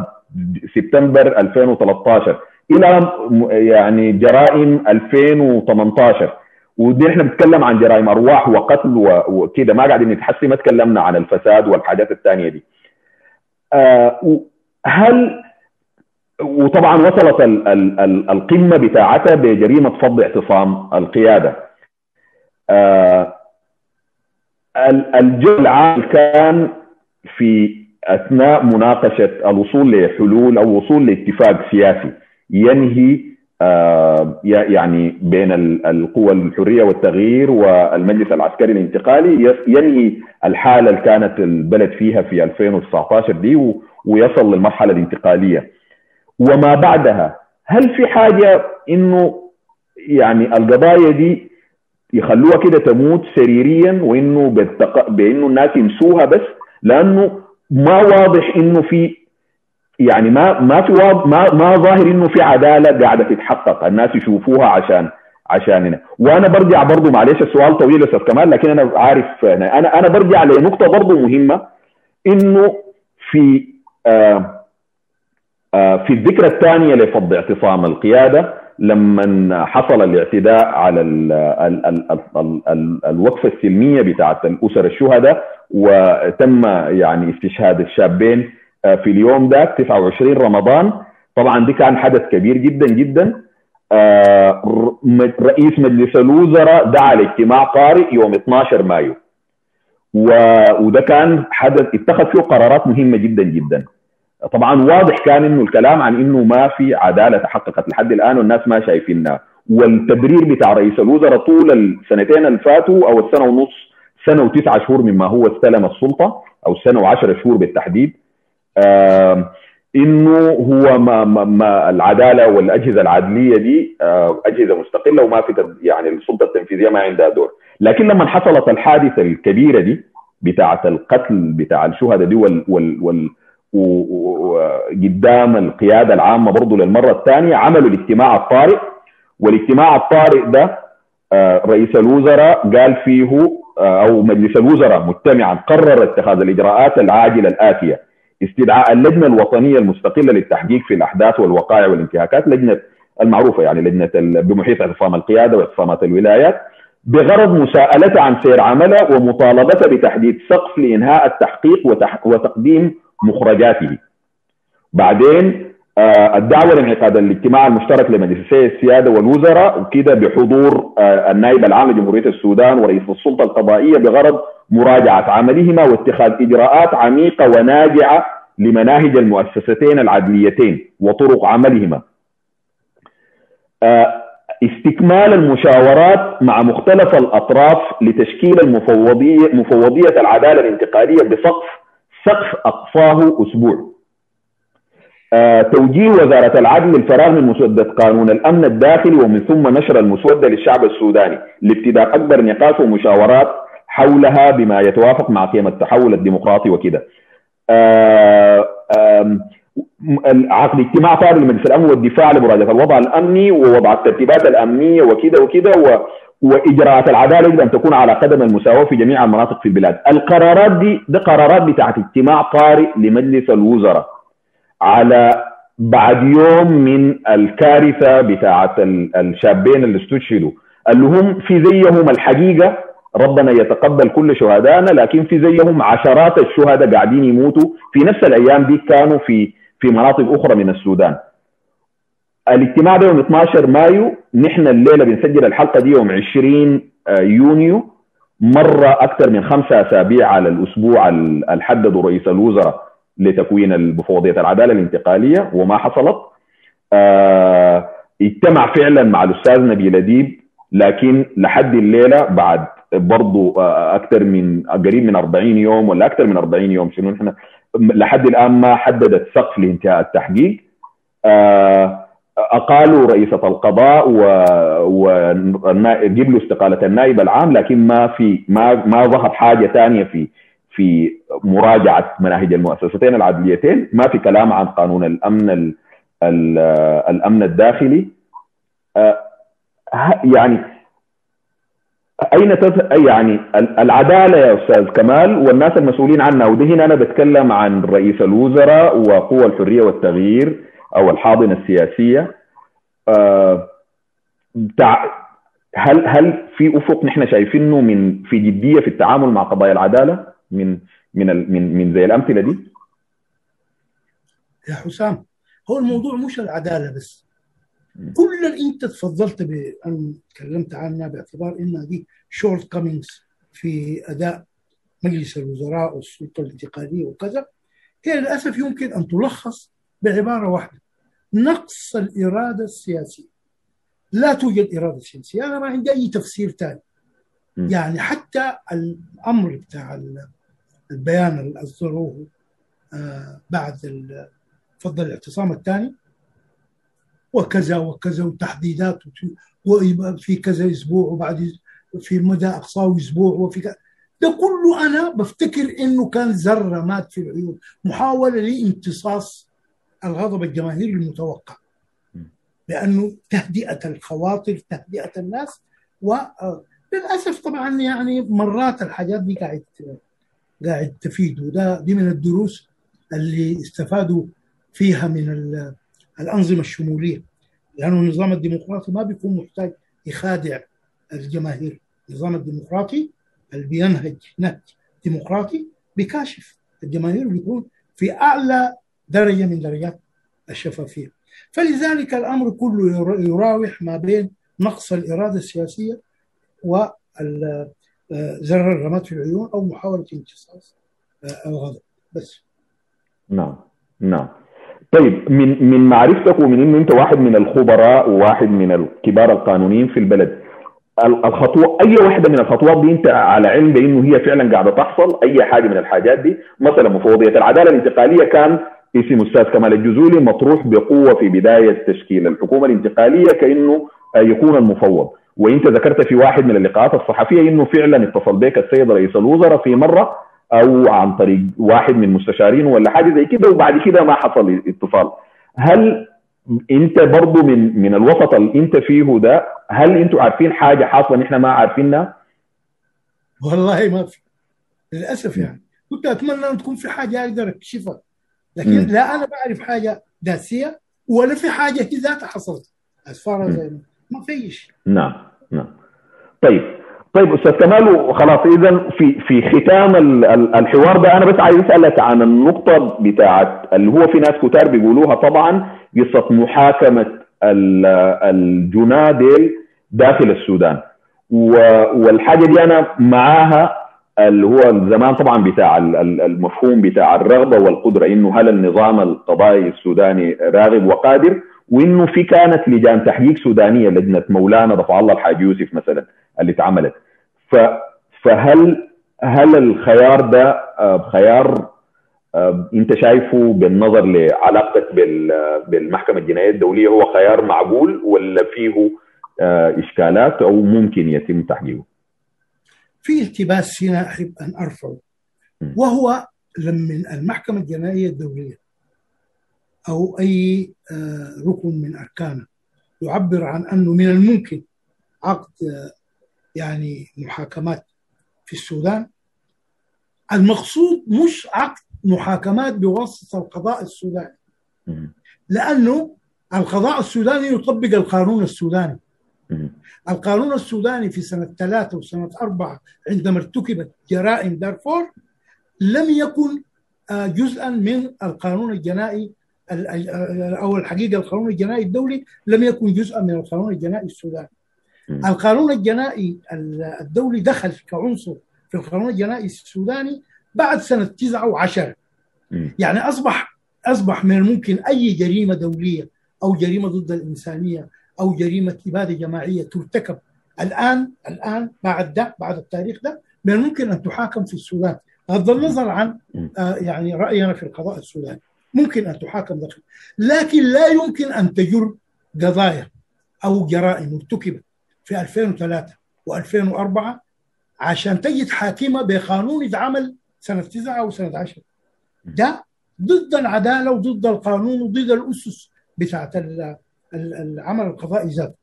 سبتمبر 2013 إلى يعني جرائم 2018 ودي إحنا بنتكلم عن جرائم أرواح وقتل وكده ما قاعدين نتحسي ما تكلمنا عن الفساد والحاجات الثانية دي. آه هل وطبعا وصلت ال ال ال القمة بتاعتها بجريمة فض اعتصام القيادة. آه الجو العام كان في أثناء مناقشة الوصول لحلول أو وصول لاتفاق سياسي ينهي آه يعني بين القوى الحرية والتغيير والمجلس العسكري الانتقالي ينهي الحالة اللي كانت البلد فيها في 2019 دي ويصل للمرحلة الانتقالية. وما بعدها هل في حاجة إنه يعني القضايا دي يخلوها كده تموت سريريا وإنه بإنه الناس ينسوها بس؟ لأنه ما واضح إنه في يعني ما ما في ما ما ظاهر إنه في عدالة قاعدة تتحقق. الناس يشوفوها عشان عشاننا وأنا برجع برضه معلش السؤال طويل أستاذ كمال لكن أنا عارف أنا أنا برجع لنقطة برضه مهمة إنه في في الذكرى الثانية لفض اعتصام القيادة لما حصل الاعتداء على ال ال ال ال ال الوقفه السلمية بتاعت الأسر الشهداء وتم يعني استشهاد الشابين في اليوم ده 29 رمضان. طبعا دي كان حدث كبير جدا جدا. رئيس مجلس الوزراء دعا لاجتماع طارئ يوم 12 مايو. وده كان حدث اتخذ فيه قرارات مهمة جدا جدا. طبعا واضح كان إنه الكلام عن إنه ما في عدالة تحققت لحد الآن والناس ما شايفينها. والتبرير بتاع رئيس الوزراء طول السنتين اللي فاتوا أو السنة ونص سنة وتسعة شهور مما هو استلم السلطة أو سنة وعشرة شهور بالتحديد إنه هو ما, ما, ما العدالة والأجهزة العدلية دي آه أجهزة مستقلة وما في يعني السلطة التنفيذية ما عندها دور. لكن لما حصلت الحادثة الكبيرة دي بتاعة القتل بتاع الشهداء دي وال, وال, وال وقدام القيادة العامة برضه للمرة الثانية عملوا الاجتماع الطارئ. والاجتماع الطارئ ده رئيس الوزراء قال فيه أو مجلس الوزراء مجتمعا قرر اتخاذ الإجراءات العاجلة الآتية استدعاء اللجنة الوطنية المستقلة للتحقيق في الأحداث والوقائع والانتهاكات لجنة المعروفة يعني لجنة بمحيط اعتصام القيادة واعتصامات الولايات بغرض مساءلته عن سير عمله ومطالبته بتحديد سقف لإنهاء التحقيق وتقديم مخرجاته بعدين آه الدعوة لانعقاد الاجتماع المشترك لمجلسي السيادة والوزراء وكده بحضور آه النائب العام لجمهورية السودان ورئيس السلطة القضائية بغرض مراجعة عملهما واتخاذ إجراءات عميقة وناجعة لمناهج المؤسستين العدليتين وطرق عملهما. آه استكمال المشاورات مع مختلف الأطراف لتشكيل المفوضيه مفوضية العدالة الانتقالية بسقف سقف أقصاه أسبوع. آه توجيه وزارة العدل للفراغ من مسودة قانون الأمن الداخلي ومن ثم نشر المسودة للشعب السوداني لابتداء أكبر نقاش ومشاورات حولها بما يتوافق مع قيم التحول الديمقراطي وكده. آه عقد اجتماع طارئ لمجلس الأمن والدفاع لمراجعة الوضع الأمني ووضع الترتيبات الأمنية وكده وكده و وإجراءات العدالة يجب أن تكون على قدم المساواة في جميع المناطق في البلاد، القرارات دي دي قرارات بتاعت اجتماع طارئ لمجلس الوزراء على بعد يوم من الكارثة بتاعت الشابين اللي استشهدوا اللي هم في زيهم الحقيقة ربنا يتقبل كل شهدائنا لكن في زيهم عشرات الشهداء قاعدين يموتوا في نفس الأيام دي كانوا في في مناطق أخرى من السودان. الاجتماع ده يوم 12 مايو نحن الليلة بنسجل الحلقة دي يوم 20 يونيو. مرة أكثر من خمسة أسابيع على الأسبوع اللي حدده رئيس الوزراء لتكوين المفوضية العدالة الانتقالية وما حصلت. آه اجتمع فعلا مع الأستاذ نبيل أديب لكن لحد الليلة بعد برضه أكثر من قريب من 40 يوم ولا أكثر من 40 يوم شنو نحن؟ لحد الآن ما حددت سقف لانتهاء التحقيق. أقالوا رئيسة القضاء وجيب له استقالة النائب العام لكن ما في ما ما ظهر حاجة ثانية في في مراجعة مناهج المؤسستين العدليتين. ما في كلام عن قانون الأمن ال ال الأمن الداخلي. يعني أين تذهب يعني العدالة يا أستاذ كمال والناس المسؤولين عنها وده هنا أنا بتكلم عن رئيس الوزراء وقوى الحرية والتغيير. أو الحاضنة السياسية أه هل هل في أفق نحن شايفينه من في جدية في التعامل مع قضايا العدالة من من من من زي الأمثلة دي؟ يا حسام هو الموضوع مش العدالة بس كل اللي أنت تفضلت بأن تكلمت عنها باعتبار انها دي شورت كامينجز في أداء مجلس الوزراء والسلطة الانتقالية وكذا هي للأسف يمكن أن تلخص بعبارة واحدة نقص الإرادة السياسية. لا توجد إرادة سياسية. أنا ما عندي أي تفسير ثاني يعني حتى الأمر بتاع البيان اللي أصدروه بعد فضل الاعتصام الثاني وكذا وكذا وتحديدات وفي كذا أسبوع وبعد في مدى اقصاه أسبوع وفي كذا ده كله أنا بفتكر إنه كان ذرة مات في العيون. محاولة لامتصاص الغضب الجماهيري المتوقع. لأنه تهدئة الخواطر تهدئة الناس وللاسف طبعا يعني مرات الحاجات دي قاعد قاعد تفيد. وده دي من الدروس اللي استفادوا فيها من الأنظمة الشمولية. لأنه النظام الديمقراطي ما بيكون محتاج يخادع الجماهير. النظام الديمقراطي اللي بينهج نهج ديمقراطي بكاشف. الجماهير بيكون في أعلى درجة من درجات الشفافية. فلذلك الأمر كله يراوح ما بين نقص الإرادة السياسية وزر الرماد في العيون أو محاولة امتصاص الغضب. بس. نعم. نعم. طيب من من معرفتك ومن إنه أنت واحد من الخبراء وواحد من الكبار القانونيين في البلد الخطوة أي واحدة من الخطوات دي أنت على علم بإنه هي فعلا قاعدة تحصل أي حاجة من الحاجات دي مثلا مفوضية العدالة الانتقالية كان اسم أستاذ كمال الجزولي مطروح بقوة في بداية تشكيل الحكومة الانتقالية كأنه يكون المفوض. وانت ذكرت في واحد من اللقاءات الصحفية إنه فعلا اتصل بك السيد رئيس الوزراء في مرة أو عن طريق واحد من مستشارين ولا حاجة زي كده وبعد كده ما حصل اتصال هل أنت برضو من من الوسط اللي أنت فيه ده هل أنتم عارفين حاجة حاصلة نحن ما عارفينها؟ والله ما في للأسف يعني. كنت أتمنى أن تكون في حاجة أقدر اكشفها لكن م. لا أنا بعرف حاجة داسيه ولا في حاجة ذاتها حصلت. اسفار زي ما فيش نعم نعم. طيب طيب أستاذ كمال خلاص إذا في في ختام الحوار ده أنا بس عايز أسألك عن النقطة بتاعت اللي هو في ناس كتار بيقولوها طبعا قصة محاكمة الجنادل داخل السودان. والحاجة دي أنا معاها اللي هو زمان طبعا بتاع المفهوم بتاع الرغبة والقدرة إنه هل النظام القضائي السوداني راغب وقادر وإنه في كانت لجان تحقيق سودانية لجنة مولانا رفع الله الحاج يوسف مثلا اللي اتعملت فهل هل الخيار ده خيار أنت شايفه بالنظر لعلاقتك بالمحكمة الجنائية الدولية هو خيار معقول ولا فيه إشكالات أو ممكن يتم تحقيقه؟ في التباس هنا أحب أن ارفعه وهو لما المحكمة الجنائية الدولية أو أي ركن من أركانه يعبر عن أنه من الممكن عقد يعني محاكمات في السودان. المقصود مش عقد محاكمات بواسطة القضاء السوداني لأنه القضاء السوداني يطبق القانون السوداني. القانون السوداني في سنة ثلاثة وسنة أربعة عندما ارتكبت جرائم دارفور لم يكن جزءا من القانون الجنائي أو الحقيقة القانون الجنائي الدولي لم يكن جزءا من القانون الجنائي السوداني. القانون الجنائي الدولي دخل كعنصر في القانون الجنائي السوداني بعد سنة تسعة وعشرة. يعني أصبح أصبح من الممكن أي جريمة دولية أو جريمة ضد الإنسانية أو جريمة اباده جماعية ترتكب. الآن الآن بعد ده بعد التاريخ ده من الممكن أن تحاكم في السودان. بغض النظر عن آه يعني رأينا في القضاء السوداني. ممكن أن تحاكم داخل لكن لا يمكن أن تجر قضايا أو جرائم ارتكبت في 2003 و2004 عشان تجي تحاكمها بقانون اتعمل سنة 9 أو سنة 10 ده ضد العدالة وضد القانون وضد الأسس بتاعت العمل القضائي ذاته.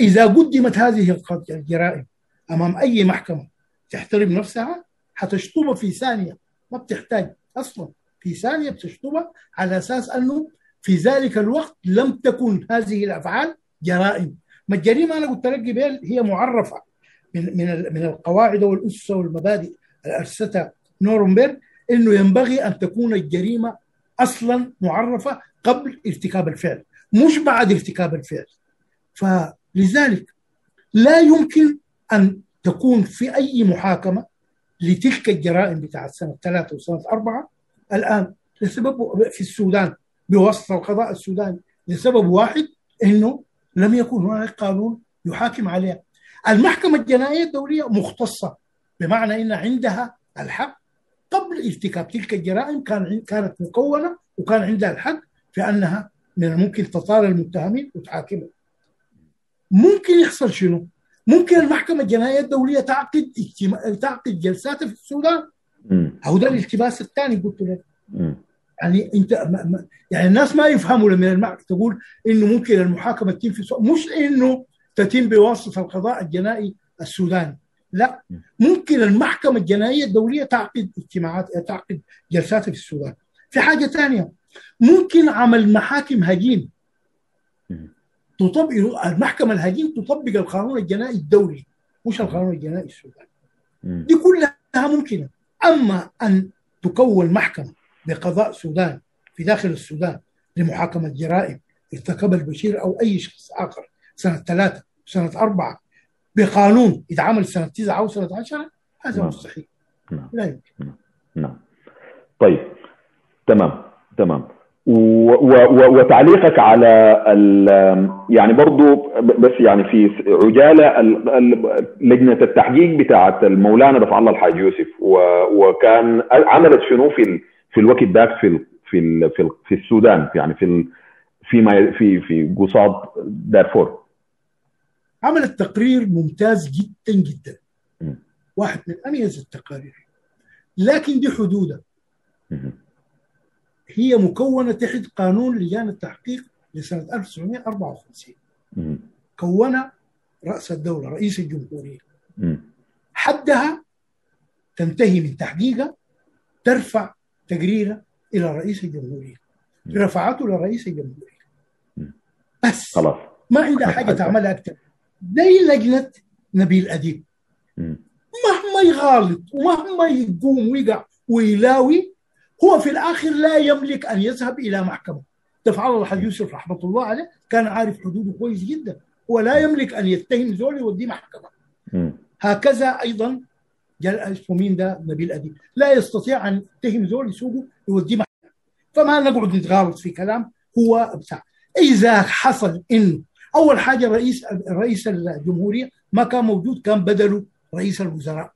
إذا قدمت هذه الجرائم أمام أي محكمة تحترم نفسها حتشطبها في ثانية. ما بتحتاج أصلا. في ثانية بتشطبها على أساس أنه في ذلك الوقت لم تكن هذه الأفعال جرائم. ما الجريمة أنا قلت لك قبل هي معرفة من من من القواعد والأسس والمبادئ الأسستها نورنبرغ أنه ينبغي أن تكون الجريمة أصلا معرفة قبل ارتكاب الفعل. مش بعد ارتكاب الفعل. فلذلك لا يمكن أن تكون في أي محاكمة لتلك الجرائم بتاعت سنة ثلاثة وسنة أربعة. الآن لسبب في السودان بواسطة القضاء السوداني لسبب واحد أنه لم يكن هناك قانون يحاكم عليها. المحكمة الجنائية الدولية مختصة بمعنى أن عندها الحق. قبل ارتكاب تلك الجرائم كان كانت مكونة وكان عندها الحق في أنها من الممكن تطال المتهمين وتحاكمهم. ممكن يحصل شنو؟ ممكن المحكمة الجنائية الدولية تعقد اجتماع تعقد جلسات في السودان. أو ده الالتباس الثاني قلت لك. يعني انت ما ما يعني الناس ما يفهموا لما المحكمة تقول إنه ممكن المحاكمة تتم في السودان. مش إنه تتم بواسطة القضاء الجنائي السوداني. لا. ممكن المحكمة الجنائية الدولية تعقد اجتماعات تعقد جلسات في السودان. في حاجة ثانية. ممكن عمل محاكم هجين. تطبق المحكمة الهجين تطبق القانون الجنائي الدولي. مش القانون الجنائي السوداني؟ دي كلها ممكنة. أما أن تكون محكمة بقضاء سودان في داخل السودان لمحاكمة جرائم ارتكبها البشير أو أي شخص آخر سنة ثلاثة سنة أربعة بقانون يتعمل سنة تسعة أو سنة عشرة هذا نعم. مستحيل. نعم. لا يمكن. نعم. طيب. تمام. تمام. و و و وتعليقك على ال يعني برضو بس يعني في عجالة ال- ال- لجنة التحقيق بتاعت المولانا رفع الله الحاج يوسف و- وكان عملت شنو في في الوقت ذاك في في في ال- في السودان يعني في فيما في في قصاد دارفور. عملت تقرير ممتاز جدا جدا. واحد من أميز التقارير. لكن دي حدودها مهم. هي مكونة تحت قانون لجان التحقيق لسنة 1954 مهم. كون رأس الدولة رئيس الجمهورية مهم. حدها تنتهي من تحقيقها ترفع تقريرها إلى رئيس الجمهورية م. رفعته لرئيس الجمهورية م. بس خلاص ما عندها حاجة تعملها أكثر زي لجنة نبيل أديب مهم. مهما يغالط ومهما يقوم ويقع ويلاوي هو في الآخر لا يملك أن يذهب إلى محكمة. دفع الله الحاج يوسف رحمة الله عليه كان عارف حدوده كويس جدا هو لا يملك أن يتهم زول يوديه محكمة. مهم. هكذا أيضا جل اسمه مين ده؟ نبيل اديب لا يستطيع أن يتهم زول يسوقه يوديه محكمة. فما نقعد نتغالط في كلام؟ هو بتاع إذا حصل انه أول حاجة رئيس رئيس الجمهورية ما كان موجود كان بدله رئيس الوزراء.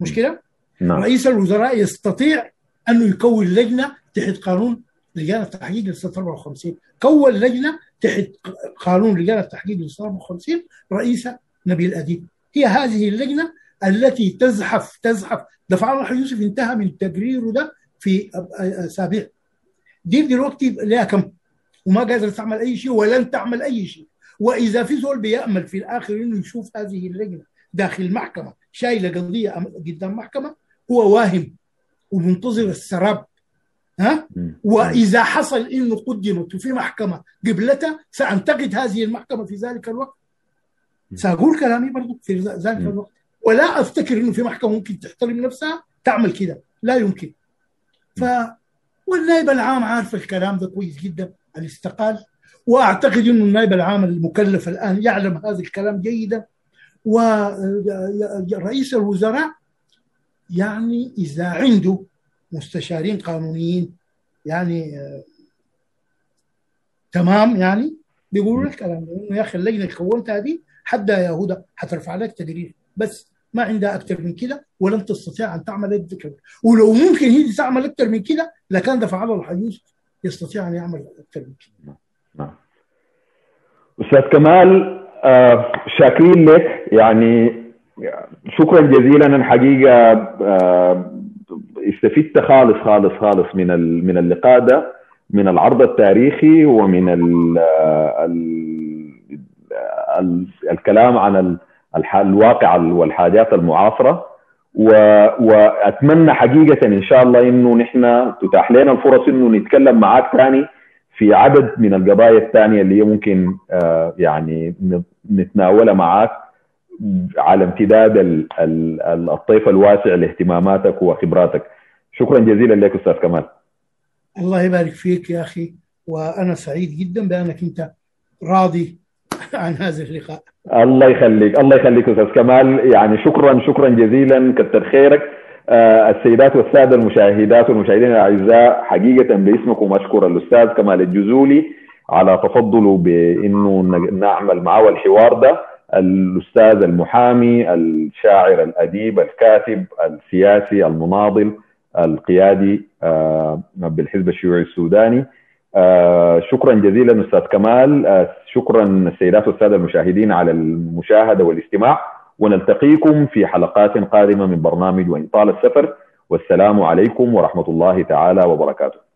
مش كده؟ نعم. رئيس الوزراء يستطيع أنه يكون لجنة تحت قانون لجان التحقيق لسنه 54 كون لجنة تحت قانون لجان التحقيق لسنه 54 رئيسها نبيل اديب هي هذه اللجنة التي تزحف تزحف. دفع الله يوسف انتهى من تقريره ده في أسابيع. دي دلوقتي لها كم. وما قادره تعمل أي شيء ولن تعمل أي شيء. وإذا في زول بيأمل في الآخر إنه يشوف هذه اللجنة داخل المحكمه شايلة قضية قدام محكمة هو واهم. ومنتظر السراب ها. وإذا حصل إنه قدمت وفي محكمة قبلتها سأنتقد هذه المحكمة في ذلك الوقت. سأقول كلامي برضو في ذلك. الوقت. ولا أفتكر إنه في محكمة ممكن تحترم نفسها تعمل كده. لا يمكن. ف والنائب العام عارف الكلام ده كويس جدا ان استقال وأعتقد إنه النائب العام المكلف الآن يعلم هذا الكلام جيدا. ورئيس الوزراء يعني إذا عنده مستشارين قانونيين يعني آه، تمام يعني؟ بيقولوا لك الكلام انه يا أخي اللجنة اللي كونتها دي حدها يا هدى حترفع لك تقرير بس ما عندها أكثر من كده ولن تستطيع أن تعمل أكثر ولو ممكن هي تعمل أكثر من كده لكان دفع الله الحديث يستطيع أن يعمل أكثر من كده. نعم. أستاذ كمال آه شاكرين لك يعني شكرا جزيلا. أنا الحقيقة آه استفدت خالص خالص خالص من من اللقاء ده من العرض التاريخي ومن ال ال الكلام عن الواقع والحاجات المعاصرة. وأتمنى حقيقة إن شاء الله إنه نحن تتاح لنا الفرص إنه نتكلم معاك ثاني في عدد من القضايا الثانية اللي ممكن آه، يعني نتناولها معاك. على امتداد ال- ال- ال- الطيف الواسع لاهتماماتك وخبراتك. شكرا جزيلا لك أستاذ كمال. الله يبارك فيك يا أخي وأنا سعيد جدا بأنك أنت راضي عن هذا اللقاء. الله يخليك الله يخليك أستاذ كمال. يعني شكرا شكرا جزيلا كتر خيرك. آه، السيدات والسادة المشاهدات والمشاهدين الاعزاء حقيقة باسمكم اشكر الأستاذ كمال الجزولي على تفضله بأنه نعمل معه الحوار ده. الأستاذ المحامي الشاعر الأديب الكاتب السياسي المناضل القيادي آه، بالحزب الشيوعي السوداني. آه، شكرا جزيلا أستاذ كمال. آه، شكرا السيدات والسادة المشاهدين على المشاهدة والاستماع. ونلتقيكم في حلقات قادمة من برنامج وإن طال السفر. والسلام عليكم ورحمة الله تعالى وبركاته.